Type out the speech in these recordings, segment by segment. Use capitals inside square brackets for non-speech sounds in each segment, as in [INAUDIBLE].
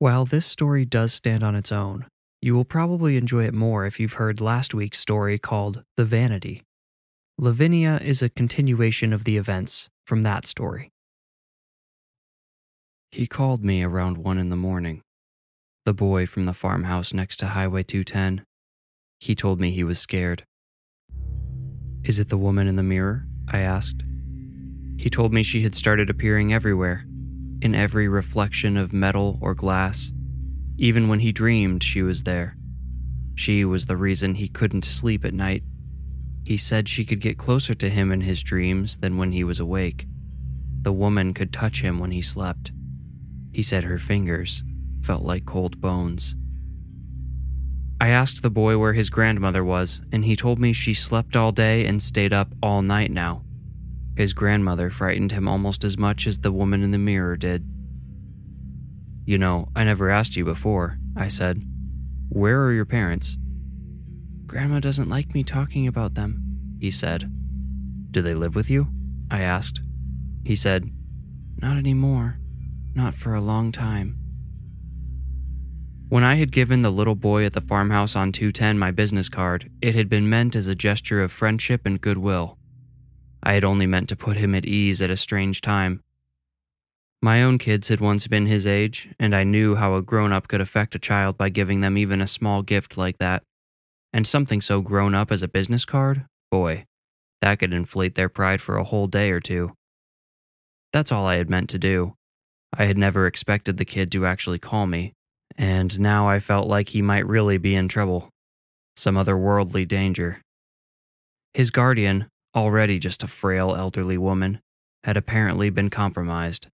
While this story does stand on its own, you will probably enjoy it more if you've heard last week's story called The Vanity. Lavinia is a continuation of the events from that story. He called me around one in the morning. The boy from the farmhouse next to Highway 210. He told me he was scared. Is it the woman in the mirror? I asked. He told me she had started appearing everywhere, in every reflection of metal or glass. Even when he dreamed, she was there. She was the reason he couldn't sleep at night. He said she could get closer to him in his dreams than when he was awake. The woman could touch him when he slept. He said her fingers felt like cold bones. I asked the boy where his grandmother was, and he told me she slept all day and stayed up all night now. His grandmother frightened him almost as much as the woman in the mirror did. You know, I never asked you before, I said. Where are your parents? Grandma doesn't like me talking about them, he said. Do they live with you? I asked. He said, Not anymore. Not for a long time. When I had given the little boy at the farmhouse on 210 my business card, it had been meant as a gesture of friendship and goodwill. I had only meant to put him at ease at a strange time. My own kids had once been his age, and I knew how a grown up could affect a child by giving them even a small gift like that. And something so grown up as a business card? Boy, that could inflate their pride for a whole day or two. That's all I had meant to do. I had never expected the kid to actually call me, and now I felt like he might really be in trouble. Some otherworldly danger. His guardian, already just a frail elderly woman, had apparently been compromised.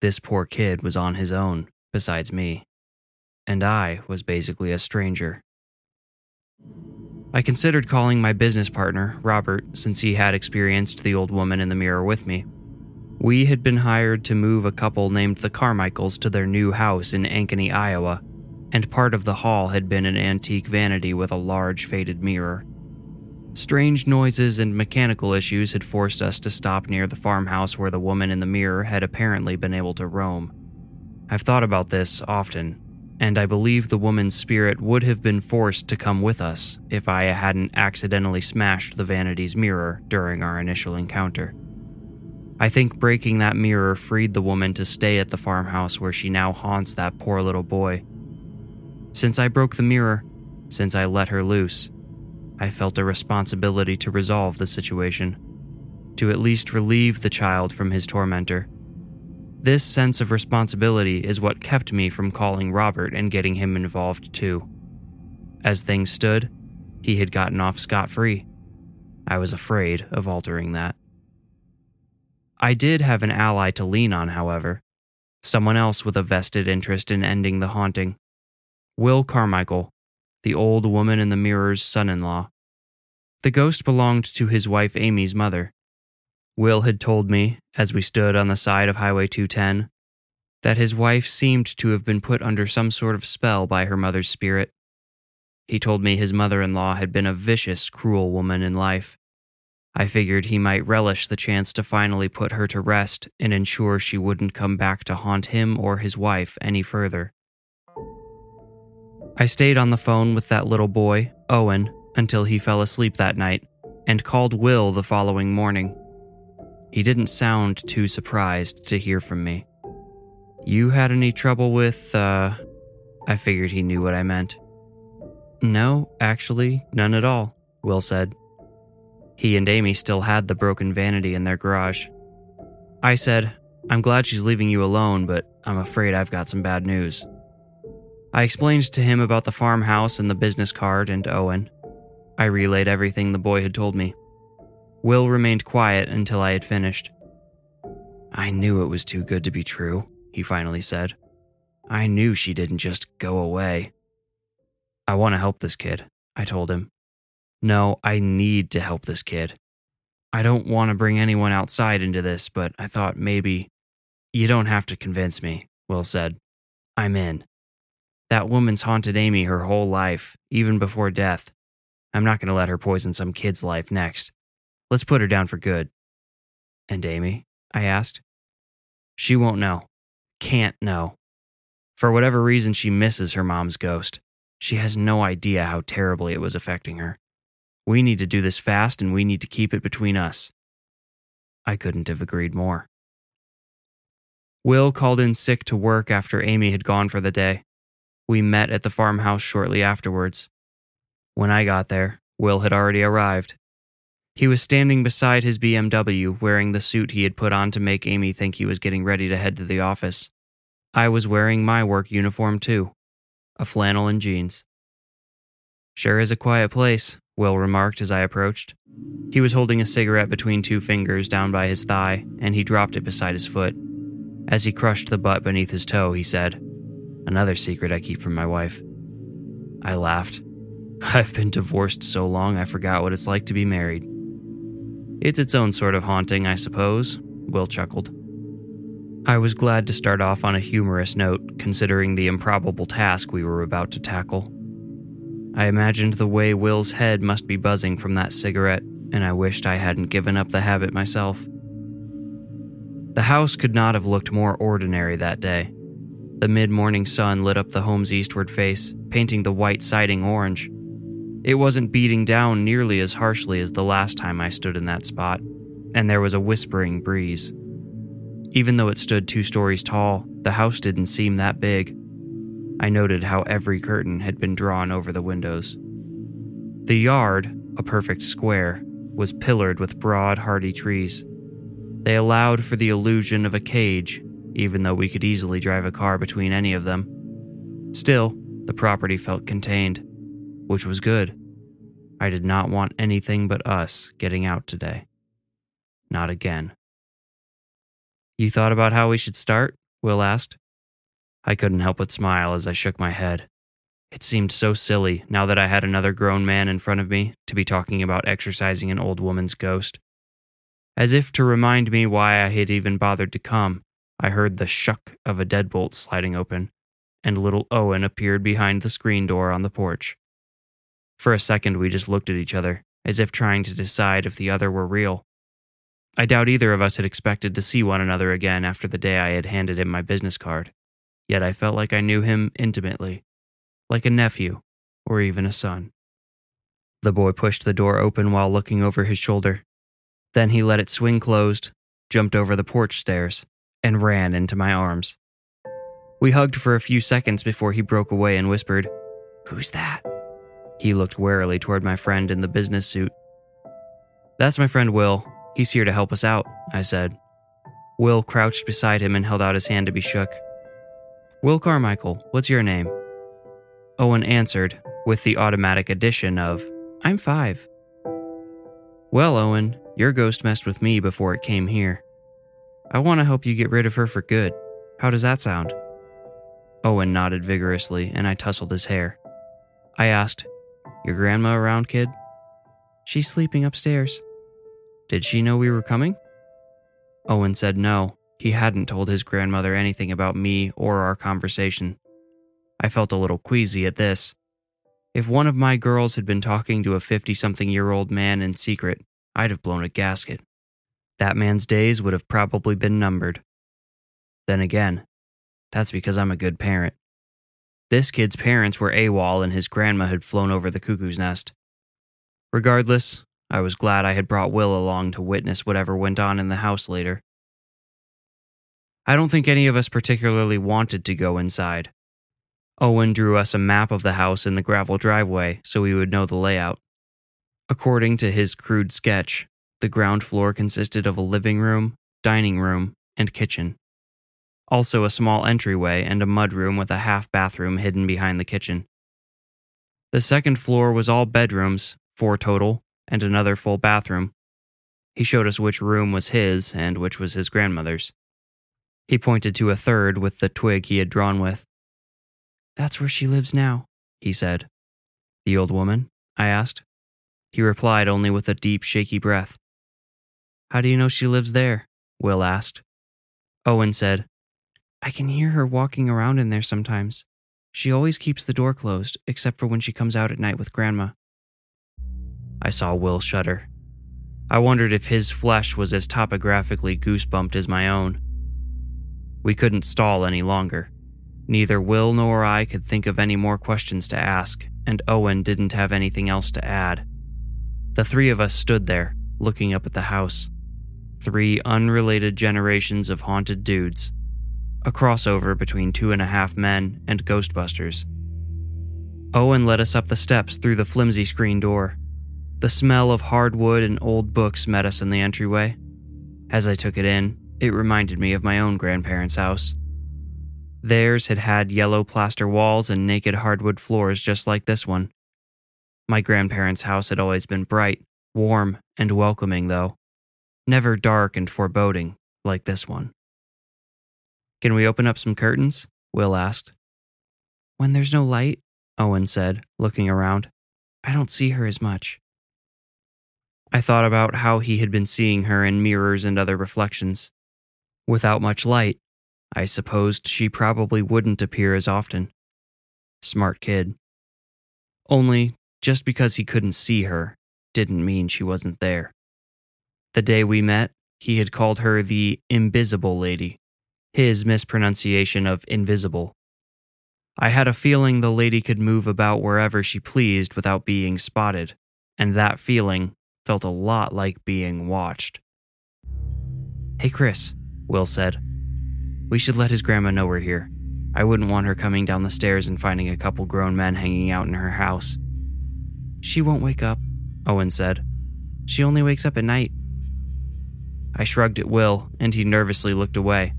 This poor kid was on his own, besides me. And I was basically a stranger. I considered calling my business partner, Robert, since he had experienced the old woman in the mirror with me. We had been hired to move a couple named the Carmichaels to their new house in Ankeny, Iowa, and part of the haul had been an antique vanity with a large faded mirror. Strange noises and mechanical issues had forced us to stop near the farmhouse where the woman in the mirror had apparently been able to roam. I've thought about this often, and I believe the woman's spirit would have been forced to come with us if I hadn't accidentally smashed the vanity's mirror during our initial encounter. I think breaking that mirror freed the woman to stay at the farmhouse where she now haunts that poor little boy. Since I broke the mirror, since I let her loose, I felt a responsibility to resolve the situation, to at least relieve the child from his tormentor. This sense of responsibility is what kept me from calling Robert and getting him involved too. As things stood, he had gotten off scot free. I was afraid of altering that. I did have an ally to lean on, however, someone else with a vested interest in ending the haunting. Will Carmichael, the old woman in the mirror's son in law. The ghost belonged to his wife Amy's mother. Will had told me, as we stood on the side of Highway 210, that his wife seemed to have been put under some sort of spell by her mother's spirit. He told me his mother in law had been a vicious, cruel woman in life, I figured he might relish the chance to finally put her to rest and ensure she wouldn't come back to haunt him or his wife any further. I stayed on the phone with that little boy, Owen, until he fell asleep that night and called Will the following morning. He didn't sound too surprised to hear from me. You had any trouble with, uh. I figured he knew what I meant. No, actually, none at all, Will said. He and Amy still had the broken vanity in their garage. I said, I'm glad she's leaving you alone, but I'm afraid I've got some bad news. I explained to him about the farmhouse and the business card and Owen. I relayed everything the boy had told me. Will remained quiet until I had finished. I knew it was too good to be true, he finally said. I knew she didn't just go away. I want to help this kid, I told him. No, I need to help this kid. I don't want to bring anyone outside into this, but I thought maybe. You don't have to convince me, Will said. I'm in. That woman's haunted Amy her whole life, even before death. I'm not going to let her poison some kid's life next. Let's put her down for good. And Amy? I asked. She won't know. Can't know. For whatever reason, she misses her mom's ghost. She has no idea how terribly it was affecting her. We need to do this fast and we need to keep it between us. I couldn't have agreed more. Will called in sick to work after Amy had gone for the day. We met at the farmhouse shortly afterwards. When I got there, Will had already arrived. He was standing beside his BMW wearing the suit he had put on to make Amy think he was getting ready to head to the office. I was wearing my work uniform too a flannel and jeans. Sure is a quiet place, Will remarked as I approached. He was holding a cigarette between two fingers down by his thigh, and he dropped it beside his foot. As he crushed the butt beneath his toe, he said, Another secret I keep from my wife. I laughed. [LAUGHS] I've been divorced so long I forgot what it's like to be married. It's its own sort of haunting, I suppose, Will chuckled. I was glad to start off on a humorous note, considering the improbable task we were about to tackle. I imagined the way Will's head must be buzzing from that cigarette, and I wished I hadn't given up the habit myself. The house could not have looked more ordinary that day. The mid morning sun lit up the home's eastward face, painting the white siding orange. It wasn't beating down nearly as harshly as the last time I stood in that spot, and there was a whispering breeze. Even though it stood two stories tall, the house didn't seem that big. I noted how every curtain had been drawn over the windows. The yard, a perfect square, was pillared with broad, hardy trees. They allowed for the illusion of a cage even though we could easily drive a car between any of them. Still, the property felt contained, which was good. I did not want anything but us getting out today. Not again. You thought about how we should start? Will asked. I couldn't help but smile as I shook my head. It seemed so silly, now that I had another grown man in front of me, to be talking about exorcising an old woman's ghost. As if to remind me why I had even bothered to come, I heard the shuck of a deadbolt sliding open, and little Owen appeared behind the screen door on the porch. For a second, we just looked at each other, as if trying to decide if the other were real. I doubt either of us had expected to see one another again after the day I had handed him my business card, yet I felt like I knew him intimately, like a nephew or even a son. The boy pushed the door open while looking over his shoulder. Then he let it swing closed, jumped over the porch stairs, and ran into my arms. We hugged for a few seconds before he broke away and whispered, Who's that? He looked warily toward my friend in the business suit. That's my friend Will. He's here to help us out, I said. Will crouched beside him and held out his hand to be shook. Will Carmichael, what's your name? Owen answered, with the automatic addition of, I'm five. Well, Owen, your ghost messed with me before it came here. I want to help you get rid of her for good. How does that sound? Owen nodded vigorously, and I tousled his hair. I asked, Your grandma around, kid? She's sleeping upstairs. Did she know we were coming? Owen said no. He hadn't told his grandmother anything about me or our conversation. I felt a little queasy at this. If one of my girls had been talking to a 50 something year old man in secret, I'd have blown a gasket. That man's days would have probably been numbered. Then again, that's because I'm a good parent. This kid's parents were AWOL and his grandma had flown over the cuckoo's nest. Regardless, I was glad I had brought Will along to witness whatever went on in the house later. I don't think any of us particularly wanted to go inside. Owen drew us a map of the house in the gravel driveway so we would know the layout. According to his crude sketch, the ground floor consisted of a living room, dining room, and kitchen. Also, a small entryway and a mudroom with a half bathroom hidden behind the kitchen. The second floor was all bedrooms, four total, and another full bathroom. He showed us which room was his and which was his grandmother's. He pointed to a third with the twig he had drawn with. That's where she lives now, he said. The old woman? I asked. He replied only with a deep, shaky breath. How do you know she lives there? Will asked. Owen said, I can hear her walking around in there sometimes. She always keeps the door closed, except for when she comes out at night with Grandma. I saw Will shudder. I wondered if his flesh was as topographically goosebumped as my own. We couldn't stall any longer. Neither Will nor I could think of any more questions to ask, and Owen didn't have anything else to add. The three of us stood there, looking up at the house. Three unrelated generations of haunted dudes. A crossover between Two and a Half Men and Ghostbusters. Owen led us up the steps through the flimsy screen door. The smell of hardwood and old books met us in the entryway. As I took it in, it reminded me of my own grandparents' house. Theirs had had yellow plaster walls and naked hardwood floors just like this one. My grandparents' house had always been bright, warm, and welcoming, though. Never dark and foreboding like this one. Can we open up some curtains? Will asked. When there's no light, Owen said, looking around, I don't see her as much. I thought about how he had been seeing her in mirrors and other reflections. Without much light, I supposed she probably wouldn't appear as often. Smart kid. Only, just because he couldn't see her didn't mean she wasn't there. The day we met, he had called her the Invisible Lady, his mispronunciation of invisible. I had a feeling the lady could move about wherever she pleased without being spotted, and that feeling felt a lot like being watched. Hey, Chris, Will said. We should let his grandma know we're here. I wouldn't want her coming down the stairs and finding a couple grown men hanging out in her house. She won't wake up, Owen said. She only wakes up at night. I shrugged at Will, and he nervously looked away.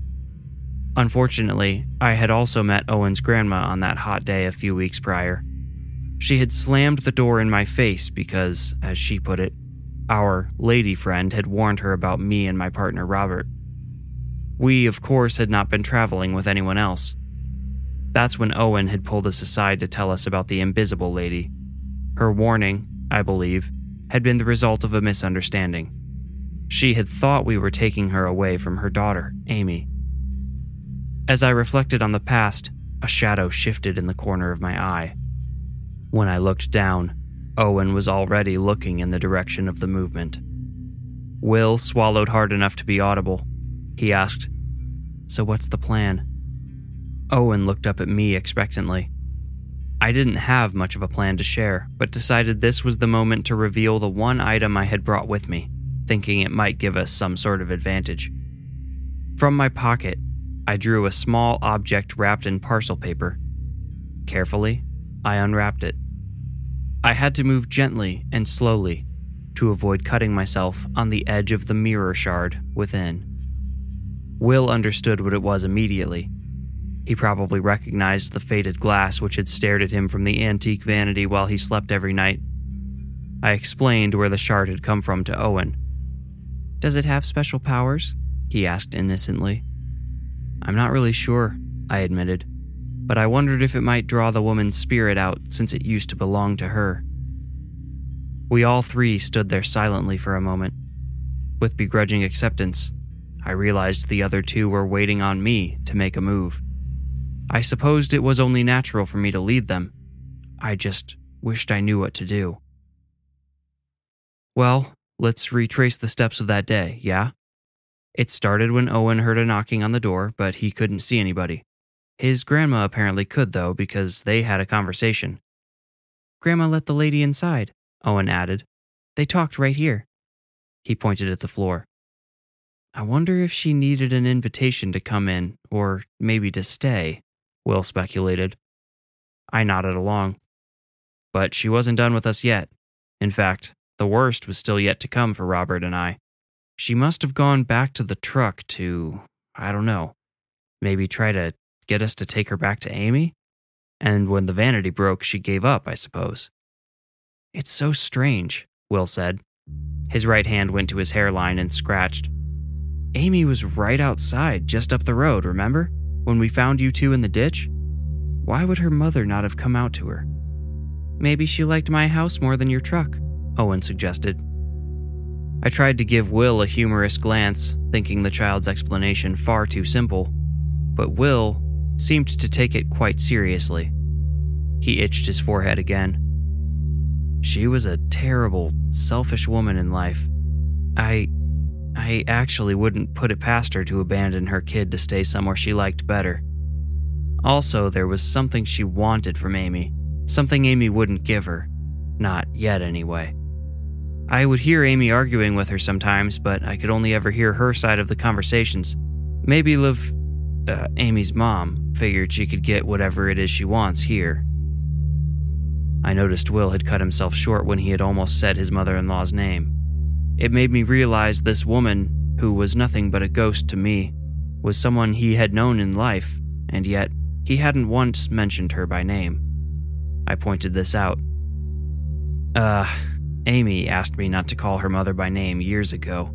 Unfortunately, I had also met Owen's grandma on that hot day a few weeks prior. She had slammed the door in my face because, as she put it, our lady friend had warned her about me and my partner Robert. We, of course, had not been traveling with anyone else. That's when Owen had pulled us aside to tell us about the invisible lady. Her warning, I believe, had been the result of a misunderstanding. She had thought we were taking her away from her daughter, Amy. As I reflected on the past, a shadow shifted in the corner of my eye. When I looked down, Owen was already looking in the direction of the movement. Will swallowed hard enough to be audible. He asked, So what's the plan? Owen looked up at me expectantly. I didn't have much of a plan to share, but decided this was the moment to reveal the one item I had brought with me, thinking it might give us some sort of advantage. From my pocket, I drew a small object wrapped in parcel paper. Carefully, I unwrapped it. I had to move gently and slowly to avoid cutting myself on the edge of the mirror shard within. Will understood what it was immediately. He probably recognized the faded glass which had stared at him from the antique vanity while he slept every night. I explained where the shard had come from to Owen. Does it have special powers? he asked innocently. I'm not really sure, I admitted, but I wondered if it might draw the woman's spirit out since it used to belong to her. We all three stood there silently for a moment, with begrudging acceptance. I realized the other two were waiting on me to make a move. I supposed it was only natural for me to lead them. I just wished I knew what to do. Well, let's retrace the steps of that day, yeah? It started when Owen heard a knocking on the door, but he couldn't see anybody. His grandma apparently could, though, because they had a conversation. Grandma let the lady inside, Owen added. They talked right here. He pointed at the floor. I wonder if she needed an invitation to come in, or maybe to stay, Will speculated. I nodded along. But she wasn't done with us yet. In fact, the worst was still yet to come for Robert and I. She must have gone back to the truck to, I don't know, maybe try to get us to take her back to Amy? And when the vanity broke, she gave up, I suppose. It's so strange, Will said. His right hand went to his hairline and scratched. Amy was right outside, just up the road, remember? When we found you two in the ditch? Why would her mother not have come out to her? Maybe she liked my house more than your truck, Owen suggested. I tried to give Will a humorous glance, thinking the child's explanation far too simple, but Will seemed to take it quite seriously. He itched his forehead again. She was a terrible, selfish woman in life. I I actually wouldn't put it past her to abandon her kid to stay somewhere she liked better. Also, there was something she wanted from Amy, something Amy wouldn't give her. Not yet, anyway. I would hear Amy arguing with her sometimes, but I could only ever hear her side of the conversations. Maybe Liv, uh, Amy's mom, figured she could get whatever it is she wants here. I noticed Will had cut himself short when he had almost said his mother in law's name. It made me realize this woman, who was nothing but a ghost to me, was someone he had known in life, and yet he hadn't once mentioned her by name. I pointed this out. Uh, Amy asked me not to call her mother by name years ago.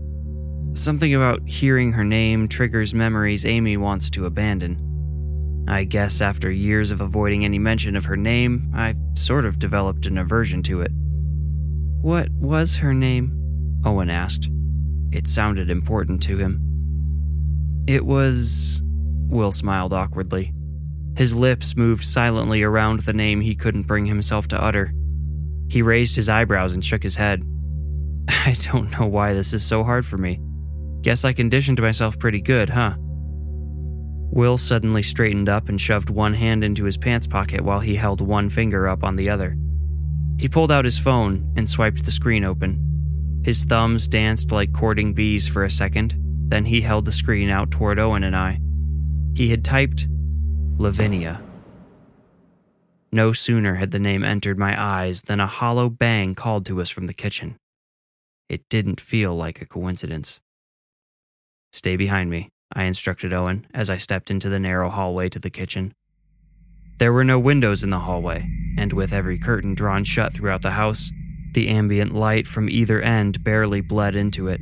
Something about hearing her name triggers memories Amy wants to abandon. I guess after years of avoiding any mention of her name, I've sort of developed an aversion to it. What was her name? Owen asked. It sounded important to him. It was. Will smiled awkwardly. His lips moved silently around the name he couldn't bring himself to utter. He raised his eyebrows and shook his head. [LAUGHS] I don't know why this is so hard for me. Guess I conditioned myself pretty good, huh? Will suddenly straightened up and shoved one hand into his pants pocket while he held one finger up on the other. He pulled out his phone and swiped the screen open. His thumbs danced like courting bees for a second, then he held the screen out toward Owen and I. He had typed Lavinia. No sooner had the name entered my eyes than a hollow bang called to us from the kitchen. It didn't feel like a coincidence. Stay behind me, I instructed Owen as I stepped into the narrow hallway to the kitchen. There were no windows in the hallway, and with every curtain drawn shut throughout the house, the ambient light from either end barely bled into it.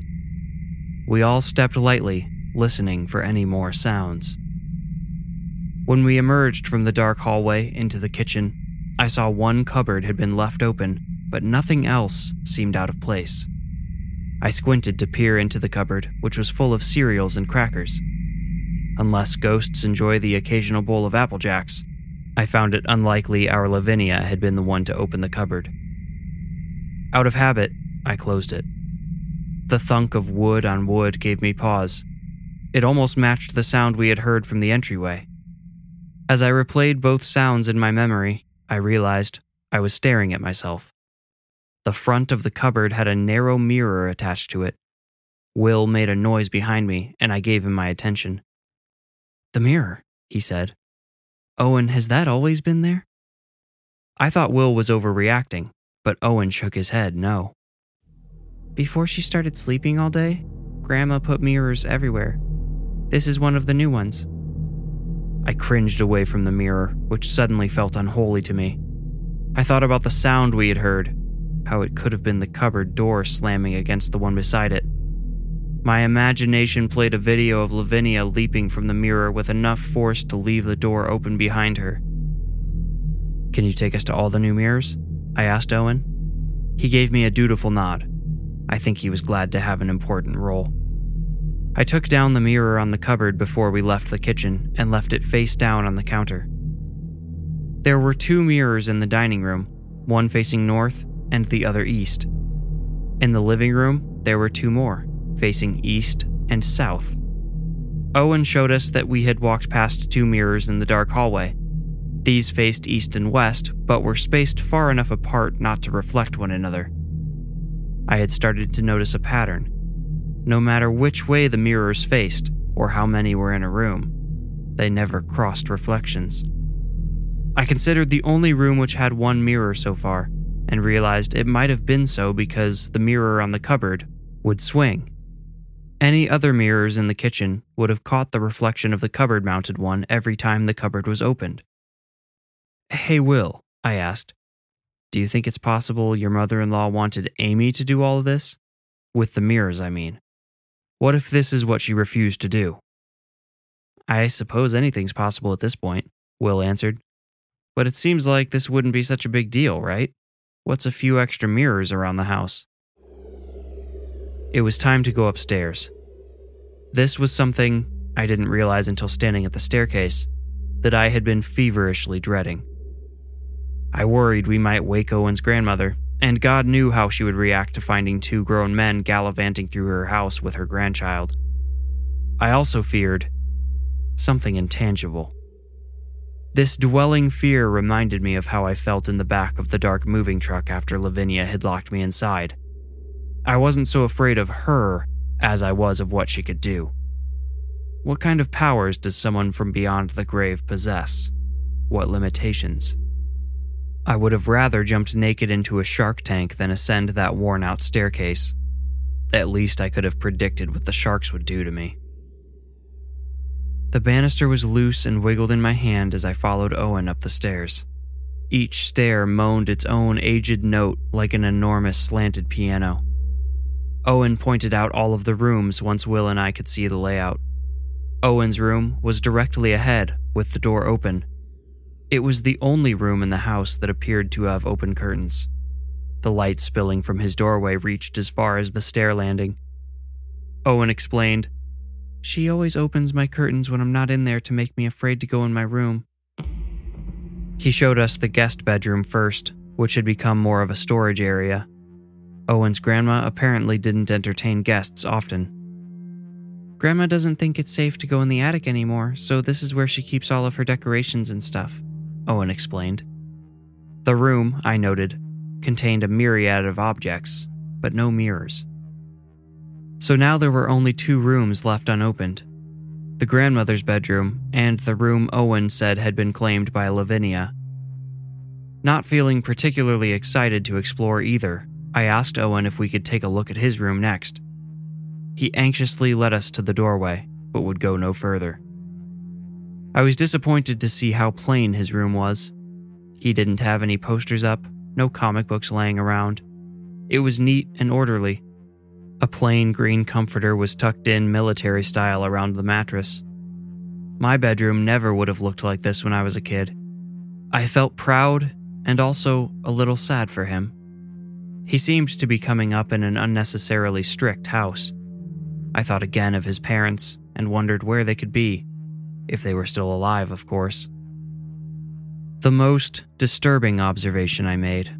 We all stepped lightly, listening for any more sounds. When we emerged from the dark hallway into the kitchen, I saw one cupboard had been left open, but nothing else seemed out of place. I squinted to peer into the cupboard, which was full of cereals and crackers. Unless ghosts enjoy the occasional bowl of Apple Jacks, I found it unlikely our Lavinia had been the one to open the cupboard. Out of habit, I closed it. The thunk of wood on wood gave me pause. It almost matched the sound we had heard from the entryway. As I replayed both sounds in my memory, I realized I was staring at myself. The front of the cupboard had a narrow mirror attached to it. Will made a noise behind me, and I gave him my attention. The mirror, he said. Owen, has that always been there? I thought Will was overreacting, but Owen shook his head no. Before she started sleeping all day, Grandma put mirrors everywhere. This is one of the new ones. I cringed away from the mirror, which suddenly felt unholy to me. I thought about the sound we had heard, how it could have been the cupboard door slamming against the one beside it. My imagination played a video of Lavinia leaping from the mirror with enough force to leave the door open behind her. Can you take us to all the new mirrors? I asked Owen. He gave me a dutiful nod. I think he was glad to have an important role. I took down the mirror on the cupboard before we left the kitchen and left it face down on the counter. There were two mirrors in the dining room, one facing north and the other east. In the living room, there were two more, facing east and south. Owen showed us that we had walked past two mirrors in the dark hallway. These faced east and west, but were spaced far enough apart not to reflect one another. I had started to notice a pattern no matter which way the mirrors faced or how many were in a room. They never crossed reflections. I considered the only room which had one mirror so far, and realized it might have been so because the mirror on the cupboard would swing. Any other mirrors in the kitchen would have caught the reflection of the cupboard mounted one every time the cupboard was opened. Hey, Will, I asked, do you think it's possible your mother in law wanted Amy to do all of this? With the mirrors, I mean. What if this is what she refused to do? I suppose anything's possible at this point, Will answered. But it seems like this wouldn't be such a big deal, right? What's a few extra mirrors around the house? It was time to go upstairs. This was something I didn't realize until standing at the staircase that I had been feverishly dreading. I worried we might wake Owen's grandmother and God knew how she would react to finding two grown men gallivanting through her house with her grandchild. I also feared something intangible. This dwelling fear reminded me of how I felt in the back of the dark moving truck after Lavinia had locked me inside. I wasn't so afraid of her as I was of what she could do. What kind of powers does someone from beyond the grave possess? What limitations? I would have rather jumped naked into a shark tank than ascend that worn out staircase. At least I could have predicted what the sharks would do to me. The banister was loose and wiggled in my hand as I followed Owen up the stairs. Each stair moaned its own aged note like an enormous slanted piano. Owen pointed out all of the rooms once Will and I could see the layout. Owen's room was directly ahead, with the door open. It was the only room in the house that appeared to have open curtains. The light spilling from his doorway reached as far as the stair landing. Owen explained she always opens my curtains when I'm not in there to make me afraid to go in my room. He showed us the guest bedroom first, which had become more of a storage area. Owen's grandma apparently didn't entertain guests often. Grandma doesn't think it's safe to go in the attic anymore, so this is where she keeps all of her decorations and stuff, Owen explained. The room, I noted, contained a myriad of objects, but no mirrors. So now there were only two rooms left unopened the grandmother's bedroom and the room Owen said had been claimed by Lavinia. Not feeling particularly excited to explore either, I asked Owen if we could take a look at his room next. He anxiously led us to the doorway, but would go no further. I was disappointed to see how plain his room was. He didn't have any posters up, no comic books laying around. It was neat and orderly, a plain green comforter was tucked in military style around the mattress. My bedroom never would have looked like this when I was a kid. I felt proud and also a little sad for him. He seemed to be coming up in an unnecessarily strict house. I thought again of his parents and wondered where they could be, if they were still alive, of course. The most disturbing observation I made,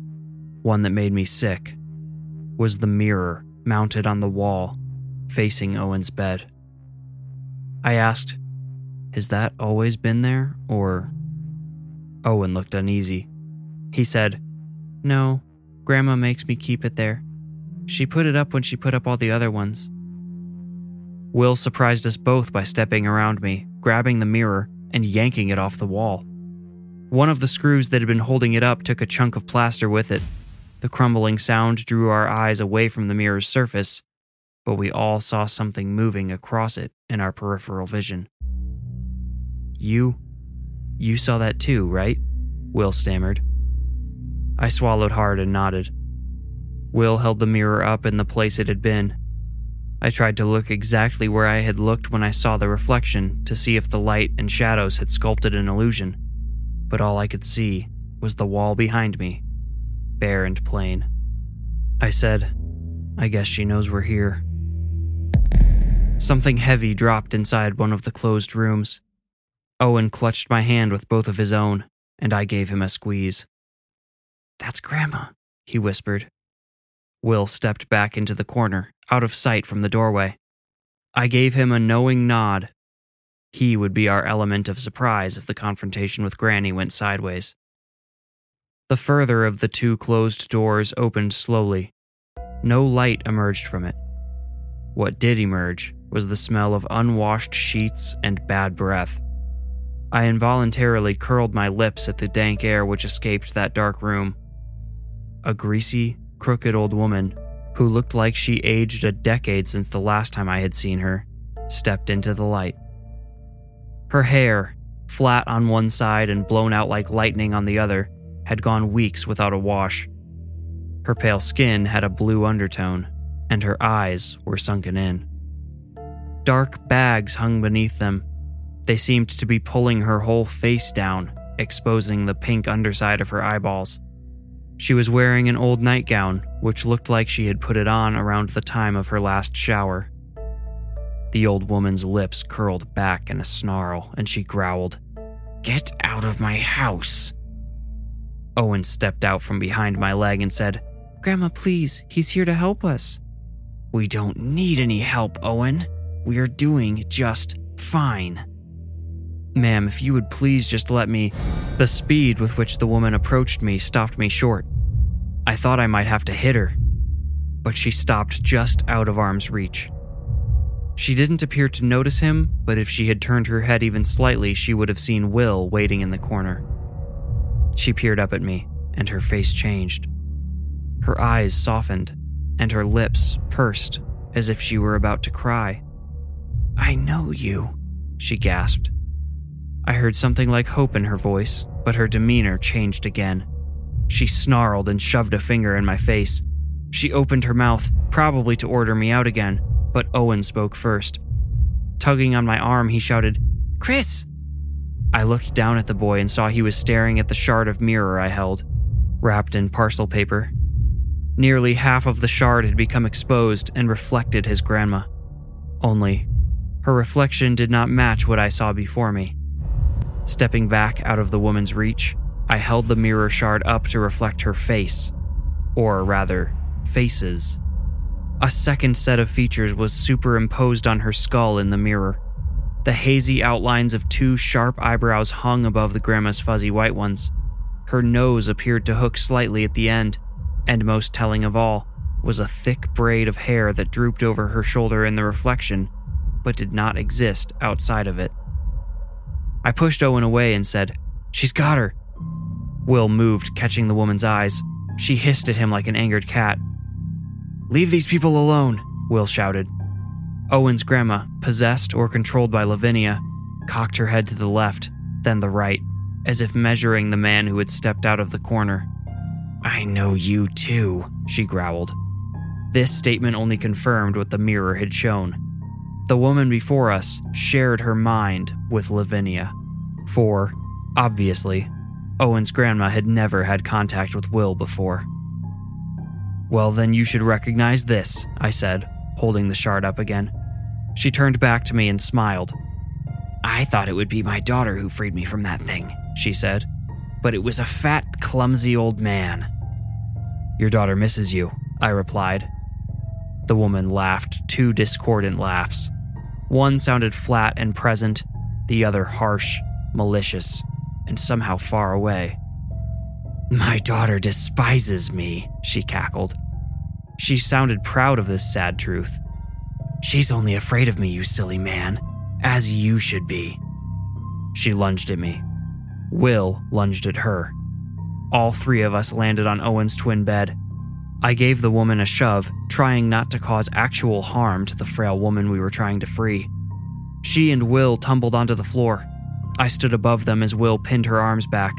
one that made me sick, was the mirror mounted on the wall, facing Owen's bed. I asked, Has that always been there, or. Owen looked uneasy. He said, No, Grandma makes me keep it there. She put it up when she put up all the other ones. Will surprised us both by stepping around me, grabbing the mirror, and yanking it off the wall. One of the screws that had been holding it up took a chunk of plaster with it, the crumbling sound drew our eyes away from the mirror's surface, but we all saw something moving across it in our peripheral vision. You. You saw that too, right? Will stammered. I swallowed hard and nodded. Will held the mirror up in the place it had been. I tried to look exactly where I had looked when I saw the reflection to see if the light and shadows had sculpted an illusion, but all I could see was the wall behind me bare and plain. I said, I guess she knows we're here. Something heavy dropped inside one of the closed rooms. Owen clutched my hand with both of his own, and I gave him a squeeze. That's Grandma, he whispered. Will stepped back into the corner, out of sight from the doorway. I gave him a knowing nod. He would be our element of surprise if the confrontation with Granny went sideways. The further of the two closed doors opened slowly. No light emerged from it. What did emerge was the smell of unwashed sheets and bad breath. I involuntarily curled my lips at the dank air which escaped that dark room. A greasy, crooked old woman, who looked like she aged a decade since the last time I had seen her, stepped into the light. Her hair, flat on one side and blown out like lightning on the other, had gone weeks without a wash. Her pale skin had a blue undertone, and her eyes were sunken in. Dark bags hung beneath them. They seemed to be pulling her whole face down, exposing the pink underside of her eyeballs. She was wearing an old nightgown, which looked like she had put it on around the time of her last shower. The old woman's lips curled back in a snarl, and she growled, Get out of my house! Owen stepped out from behind my leg and said, Grandma, please, he's here to help us. We don't need any help, Owen. We are doing just fine. Ma'am, if you would please just let me. The speed with which the woman approached me stopped me short. I thought I might have to hit her, but she stopped just out of arm's reach. She didn't appear to notice him, but if she had turned her head even slightly, she would have seen Will waiting in the corner. She peered up at me, and her face changed. Her eyes softened, and her lips pursed as if she were about to cry. I know you, she gasped. I heard something like hope in her voice, but her demeanor changed again. She snarled and shoved a finger in my face. She opened her mouth, probably to order me out again, but Owen spoke first. Tugging on my arm, he shouted, Chris! I looked down at the boy and saw he was staring at the shard of mirror I held, wrapped in parcel paper. Nearly half of the shard had become exposed and reflected his grandma. Only, her reflection did not match what I saw before me. Stepping back out of the woman's reach, I held the mirror shard up to reflect her face, or rather, faces. A second set of features was superimposed on her skull in the mirror. The hazy outlines of two sharp eyebrows hung above the grandma's fuzzy white ones. Her nose appeared to hook slightly at the end, and most telling of all was a thick braid of hair that drooped over her shoulder in the reflection, but did not exist outside of it. I pushed Owen away and said, She's got her. Will moved, catching the woman's eyes. She hissed at him like an angered cat. Leave these people alone, Will shouted. Owen's grandma, possessed or controlled by Lavinia, cocked her head to the left, then the right, as if measuring the man who had stepped out of the corner. I know you too, she growled. This statement only confirmed what the mirror had shown. The woman before us shared her mind with Lavinia. For, obviously, Owen's grandma had never had contact with Will before. Well, then you should recognize this, I said, holding the shard up again. She turned back to me and smiled. I thought it would be my daughter who freed me from that thing, she said, but it was a fat, clumsy old man. Your daughter misses you, I replied. The woman laughed two discordant laughs. One sounded flat and present, the other harsh, malicious, and somehow far away. My daughter despises me, she cackled. She sounded proud of this sad truth. She's only afraid of me, you silly man, as you should be. She lunged at me. Will lunged at her. All three of us landed on Owen's twin bed. I gave the woman a shove, trying not to cause actual harm to the frail woman we were trying to free. She and Will tumbled onto the floor. I stood above them as Will pinned her arms back.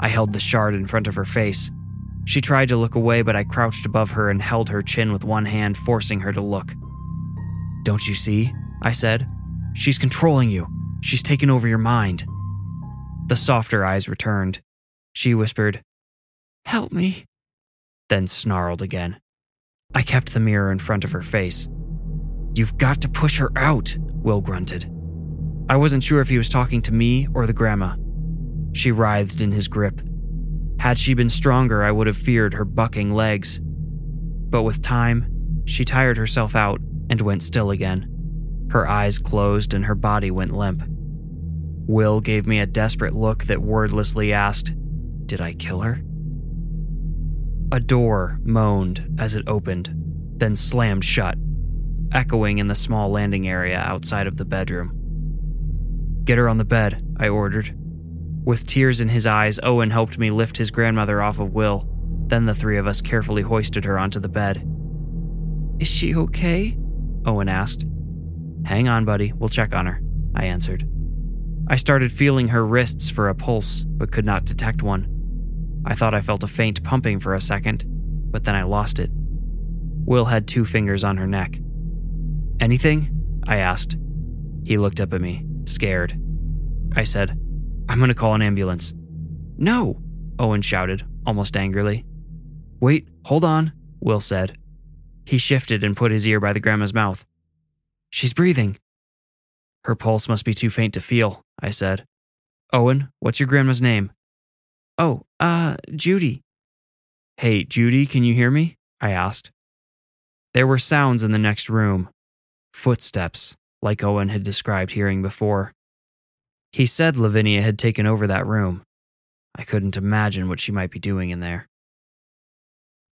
I held the shard in front of her face. She tried to look away, but I crouched above her and held her chin with one hand, forcing her to look. Don't you see? I said. She's controlling you. She's taken over your mind. The softer eyes returned. She whispered, Help me, then snarled again. I kept the mirror in front of her face. You've got to push her out, Will grunted. I wasn't sure if he was talking to me or the grandma. She writhed in his grip. Had she been stronger, I would have feared her bucking legs. But with time, she tired herself out and went still again. Her eyes closed and her body went limp. Will gave me a desperate look that wordlessly asked, Did I kill her? A door moaned as it opened, then slammed shut, echoing in the small landing area outside of the bedroom. Get her on the bed, I ordered. With tears in his eyes, Owen helped me lift his grandmother off of Will. Then the three of us carefully hoisted her onto the bed. Is she okay? Owen asked. Hang on, buddy. We'll check on her, I answered. I started feeling her wrists for a pulse, but could not detect one. I thought I felt a faint pumping for a second, but then I lost it. Will had two fingers on her neck. Anything? I asked. He looked up at me, scared. I said, I'm going to call an ambulance. No, Owen shouted, almost angrily. Wait, hold on, Will said. He shifted and put his ear by the grandma's mouth. She's breathing. Her pulse must be too faint to feel, I said. Owen, what's your grandma's name? Oh, uh, Judy. Hey, Judy, can you hear me? I asked. There were sounds in the next room footsteps, like Owen had described hearing before. He said Lavinia had taken over that room. I couldn't imagine what she might be doing in there.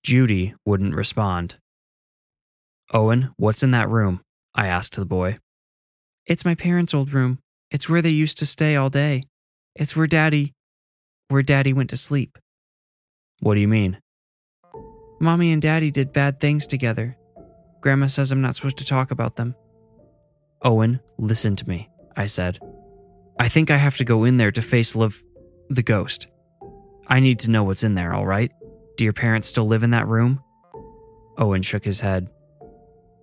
Judy wouldn't respond. Owen, what's in that room? I asked the boy. It's my parents' old room. It's where they used to stay all day. It's where Daddy. Where Daddy went to sleep. What do you mean? Mommy and Daddy did bad things together. Grandma says I'm not supposed to talk about them. Owen, listen to me, I said. I think I have to go in there to face Liv. the ghost. I need to know what's in there, all right? Do your parents still live in that room? Owen shook his head.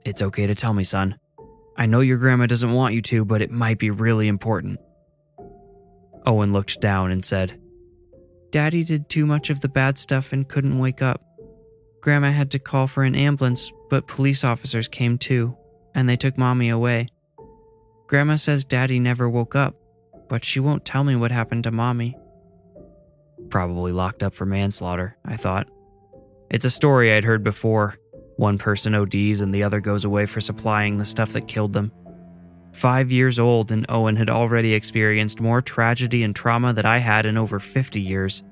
It's okay to tell me, son. I know your grandma doesn't want you to, but it might be really important. Owen looked down and said, Daddy did too much of the bad stuff and couldn't wake up. Grandma had to call for an ambulance, but police officers came too, and they took Mommy away. Grandma says Daddy never woke up, but she won't tell me what happened to Mommy. Probably locked up for manslaughter, I thought. It's a story I'd heard before. One person ODs and the other goes away for supplying the stuff that killed them. Five years old, and Owen had already experienced more tragedy and trauma than I had in over 50 years.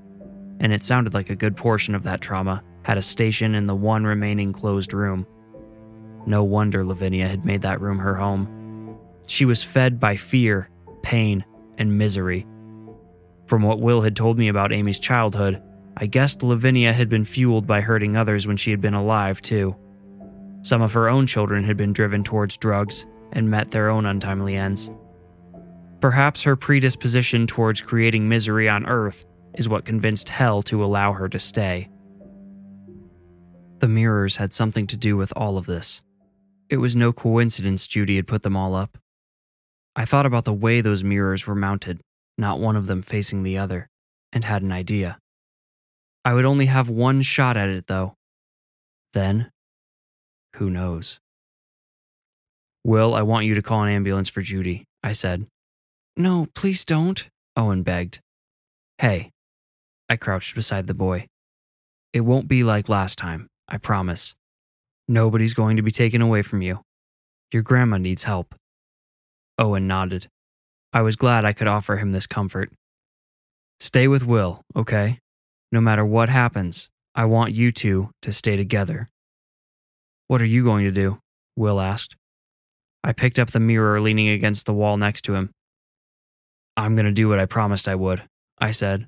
And it sounded like a good portion of that trauma had a station in the one remaining closed room. No wonder Lavinia had made that room her home. She was fed by fear, pain, and misery. From what Will had told me about Amy's childhood, I guessed Lavinia had been fueled by hurting others when she had been alive, too. Some of her own children had been driven towards drugs and met their own untimely ends. Perhaps her predisposition towards creating misery on Earth is what convinced Hell to allow her to stay. The mirrors had something to do with all of this. It was no coincidence Judy had put them all up. I thought about the way those mirrors were mounted not one of them facing the other, and had an idea. I would only have one shot at it, though. Then, who knows? Will, I want you to call an ambulance for Judy, I said. No, please don't, Owen begged. Hey, I crouched beside the boy. It won't be like last time, I promise. Nobody's going to be taken away from you. Your grandma needs help. Owen nodded. I was glad I could offer him this comfort. Stay with Will, okay? No matter what happens, I want you two to stay together. What are you going to do? Will asked. I picked up the mirror leaning against the wall next to him. I'm going to do what I promised I would, I said.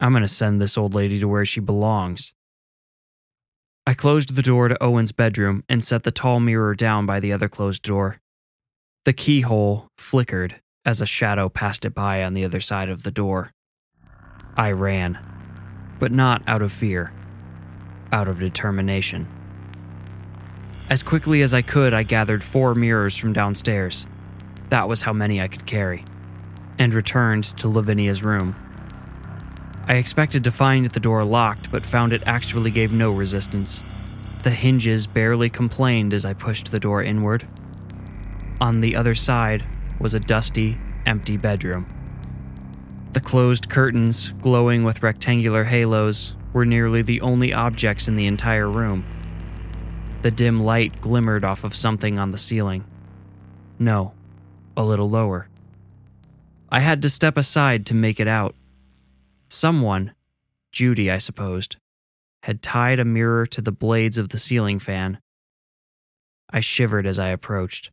I'm going to send this old lady to where she belongs. I closed the door to Owen's bedroom and set the tall mirror down by the other closed door. The keyhole flickered as a shadow passed it by on the other side of the door. I ran, but not out of fear, out of determination. As quickly as I could, I gathered four mirrors from downstairs. That was how many I could carry, and returned to Lavinia's room. I expected to find the door locked, but found it actually gave no resistance. The hinges barely complained as I pushed the door inward. On the other side was a dusty, empty bedroom. The closed curtains, glowing with rectangular halos, were nearly the only objects in the entire room. The dim light glimmered off of something on the ceiling. No, a little lower. I had to step aside to make it out. Someone, Judy, I supposed, had tied a mirror to the blades of the ceiling fan. I shivered as I approached.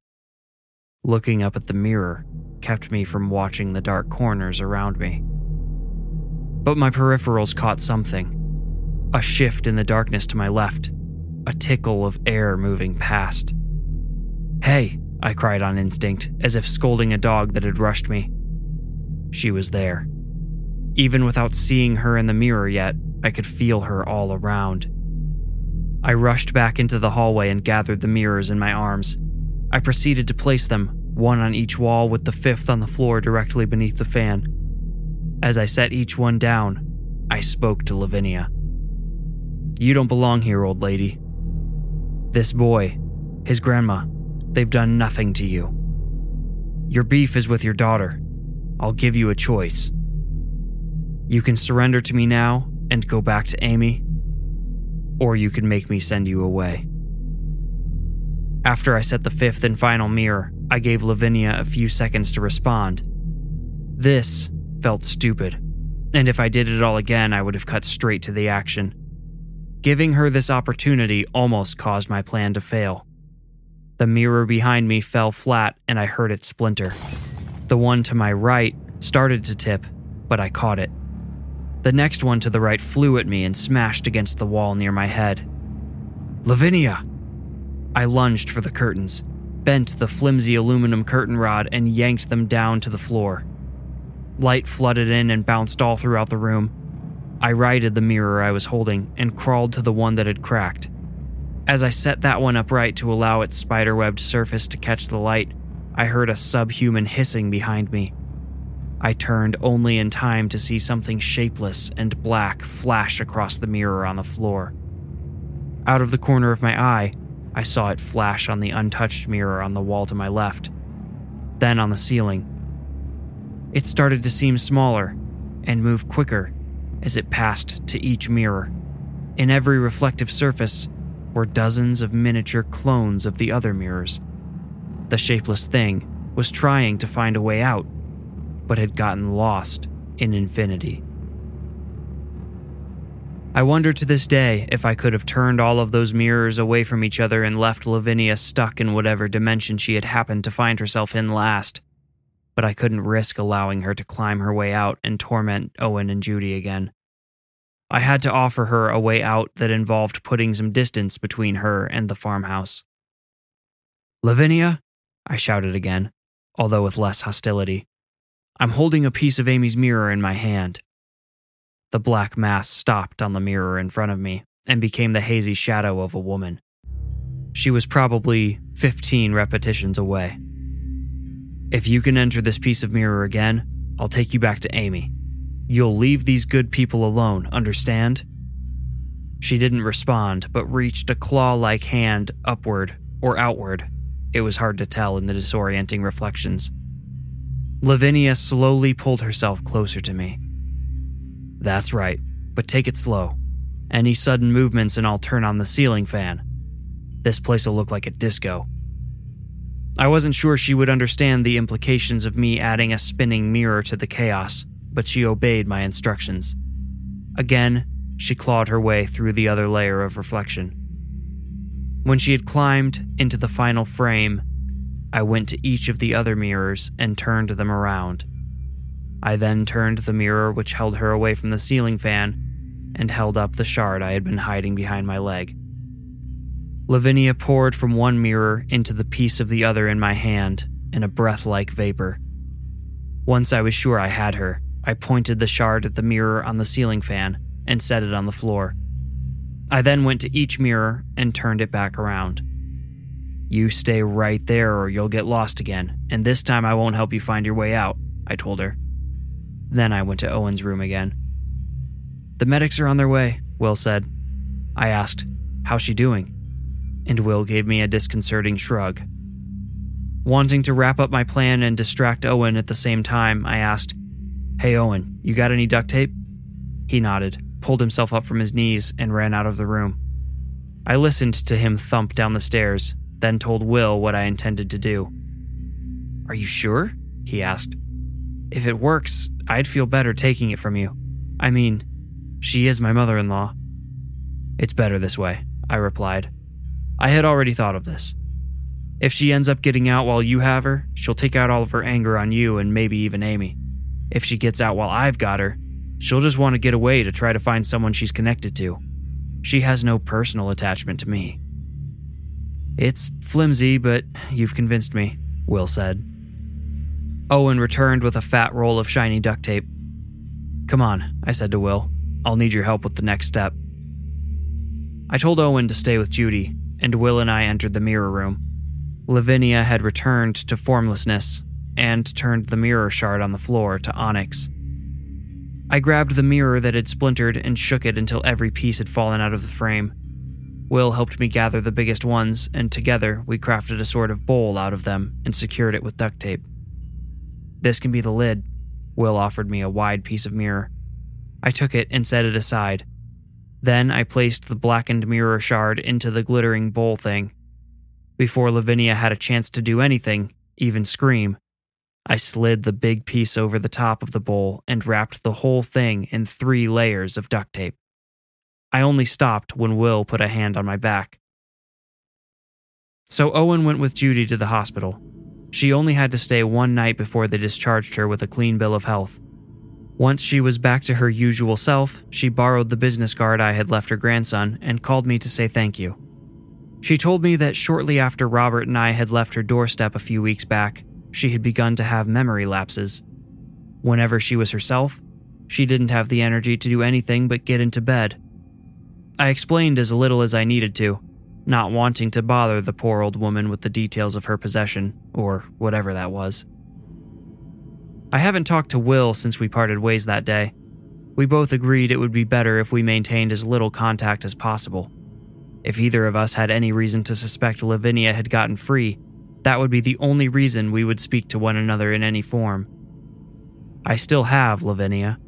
Looking up at the mirror kept me from watching the dark corners around me. But my peripherals caught something a shift in the darkness to my left, a tickle of air moving past. Hey, I cried on instinct, as if scolding a dog that had rushed me. She was there. Even without seeing her in the mirror yet, I could feel her all around. I rushed back into the hallway and gathered the mirrors in my arms. I proceeded to place them, one on each wall, with the fifth on the floor directly beneath the fan. As I set each one down, I spoke to Lavinia. You don't belong here, old lady. This boy, his grandma, they've done nothing to you. Your beef is with your daughter. I'll give you a choice. You can surrender to me now and go back to Amy, or you can make me send you away. After I set the fifth and final mirror, I gave Lavinia a few seconds to respond. This felt stupid, and if I did it all again, I would have cut straight to the action. Giving her this opportunity almost caused my plan to fail. The mirror behind me fell flat and I heard it splinter. The one to my right started to tip, but I caught it. The next one to the right flew at me and smashed against the wall near my head. Lavinia! I lunged for the curtains, bent the flimsy aluminum curtain rod, and yanked them down to the floor. Light flooded in and bounced all throughout the room. I righted the mirror I was holding and crawled to the one that had cracked. As I set that one upright to allow its spiderwebbed surface to catch the light, I heard a subhuman hissing behind me. I turned only in time to see something shapeless and black flash across the mirror on the floor. Out of the corner of my eye, I saw it flash on the untouched mirror on the wall to my left, then on the ceiling. It started to seem smaller and move quicker as it passed to each mirror. In every reflective surface were dozens of miniature clones of the other mirrors. The shapeless thing was trying to find a way out but had gotten lost in infinity. I wonder to this day if I could have turned all of those mirrors away from each other and left Lavinia stuck in whatever dimension she had happened to find herself in last. But I couldn't risk allowing her to climb her way out and torment Owen and Judy again. I had to offer her a way out that involved putting some distance between her and the farmhouse. Lavinia? I shouted again, although with less hostility. I'm holding a piece of Amy's mirror in my hand. The black mass stopped on the mirror in front of me and became the hazy shadow of a woman. She was probably 15 repetitions away. If you can enter this piece of mirror again, I'll take you back to Amy. You'll leave these good people alone, understand? She didn't respond, but reached a claw like hand upward or outward. It was hard to tell in the disorienting reflections. Lavinia slowly pulled herself closer to me. That's right, but take it slow. Any sudden movements and I'll turn on the ceiling fan. This place will look like a disco. I wasn't sure she would understand the implications of me adding a spinning mirror to the chaos, but she obeyed my instructions. Again, she clawed her way through the other layer of reflection. When she had climbed into the final frame, I went to each of the other mirrors and turned them around. I then turned the mirror which held her away from the ceiling fan and held up the shard I had been hiding behind my leg. Lavinia poured from one mirror into the piece of the other in my hand in a breath like vapor. Once I was sure I had her, I pointed the shard at the mirror on the ceiling fan and set it on the floor. I then went to each mirror and turned it back around. You stay right there or you'll get lost again, and this time I won't help you find your way out, I told her. Then I went to Owen's room again. The medics are on their way, Will said. I asked, How's she doing? And Will gave me a disconcerting shrug. Wanting to wrap up my plan and distract Owen at the same time, I asked, Hey Owen, you got any duct tape? He nodded, pulled himself up from his knees, and ran out of the room. I listened to him thump down the stairs, then told Will what I intended to do. Are you sure? he asked. If it works, I'd feel better taking it from you. I mean, she is my mother in law. It's better this way, I replied. I had already thought of this. If she ends up getting out while you have her, she'll take out all of her anger on you and maybe even Amy. If she gets out while I've got her, she'll just want to get away to try to find someone she's connected to. She has no personal attachment to me. It's flimsy, but you've convinced me, Will said. Owen returned with a fat roll of shiny duct tape. Come on, I said to Will. I'll need your help with the next step. I told Owen to stay with Judy, and Will and I entered the mirror room. Lavinia had returned to formlessness and turned the mirror shard on the floor to onyx. I grabbed the mirror that had splintered and shook it until every piece had fallen out of the frame. Will helped me gather the biggest ones, and together we crafted a sort of bowl out of them and secured it with duct tape. This can be the lid. Will offered me a wide piece of mirror. I took it and set it aside. Then I placed the blackened mirror shard into the glittering bowl thing. Before Lavinia had a chance to do anything, even scream, I slid the big piece over the top of the bowl and wrapped the whole thing in three layers of duct tape. I only stopped when Will put a hand on my back. So Owen went with Judy to the hospital. She only had to stay one night before they discharged her with a clean bill of health. Once she was back to her usual self, she borrowed the business card I had left her grandson and called me to say thank you. She told me that shortly after Robert and I had left her doorstep a few weeks back, she had begun to have memory lapses. Whenever she was herself, she didn't have the energy to do anything but get into bed. I explained as little as I needed to, not wanting to bother the poor old woman with the details of her possession, or whatever that was. I haven't talked to Will since we parted ways that day. We both agreed it would be better if we maintained as little contact as possible. If either of us had any reason to suspect Lavinia had gotten free, that would be the only reason we would speak to one another in any form. I still have Lavinia.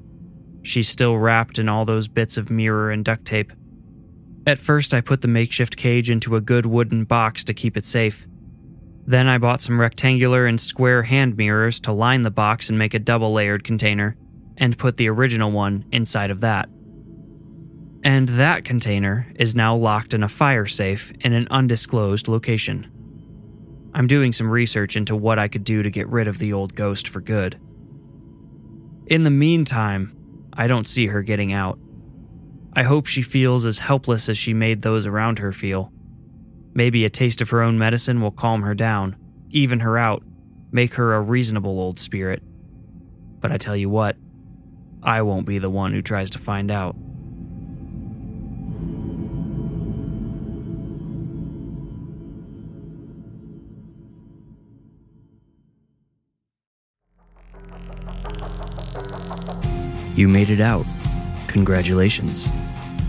She's still wrapped in all those bits of mirror and duct tape. At first, I put the makeshift cage into a good wooden box to keep it safe. Then I bought some rectangular and square hand mirrors to line the box and make a double layered container, and put the original one inside of that. And that container is now locked in a fire safe in an undisclosed location. I'm doing some research into what I could do to get rid of the old ghost for good. In the meantime, I don't see her getting out. I hope she feels as helpless as she made those around her feel. Maybe a taste of her own medicine will calm her down, even her out, make her a reasonable old spirit. But I tell you what, I won't be the one who tries to find out. You made it out. Congratulations.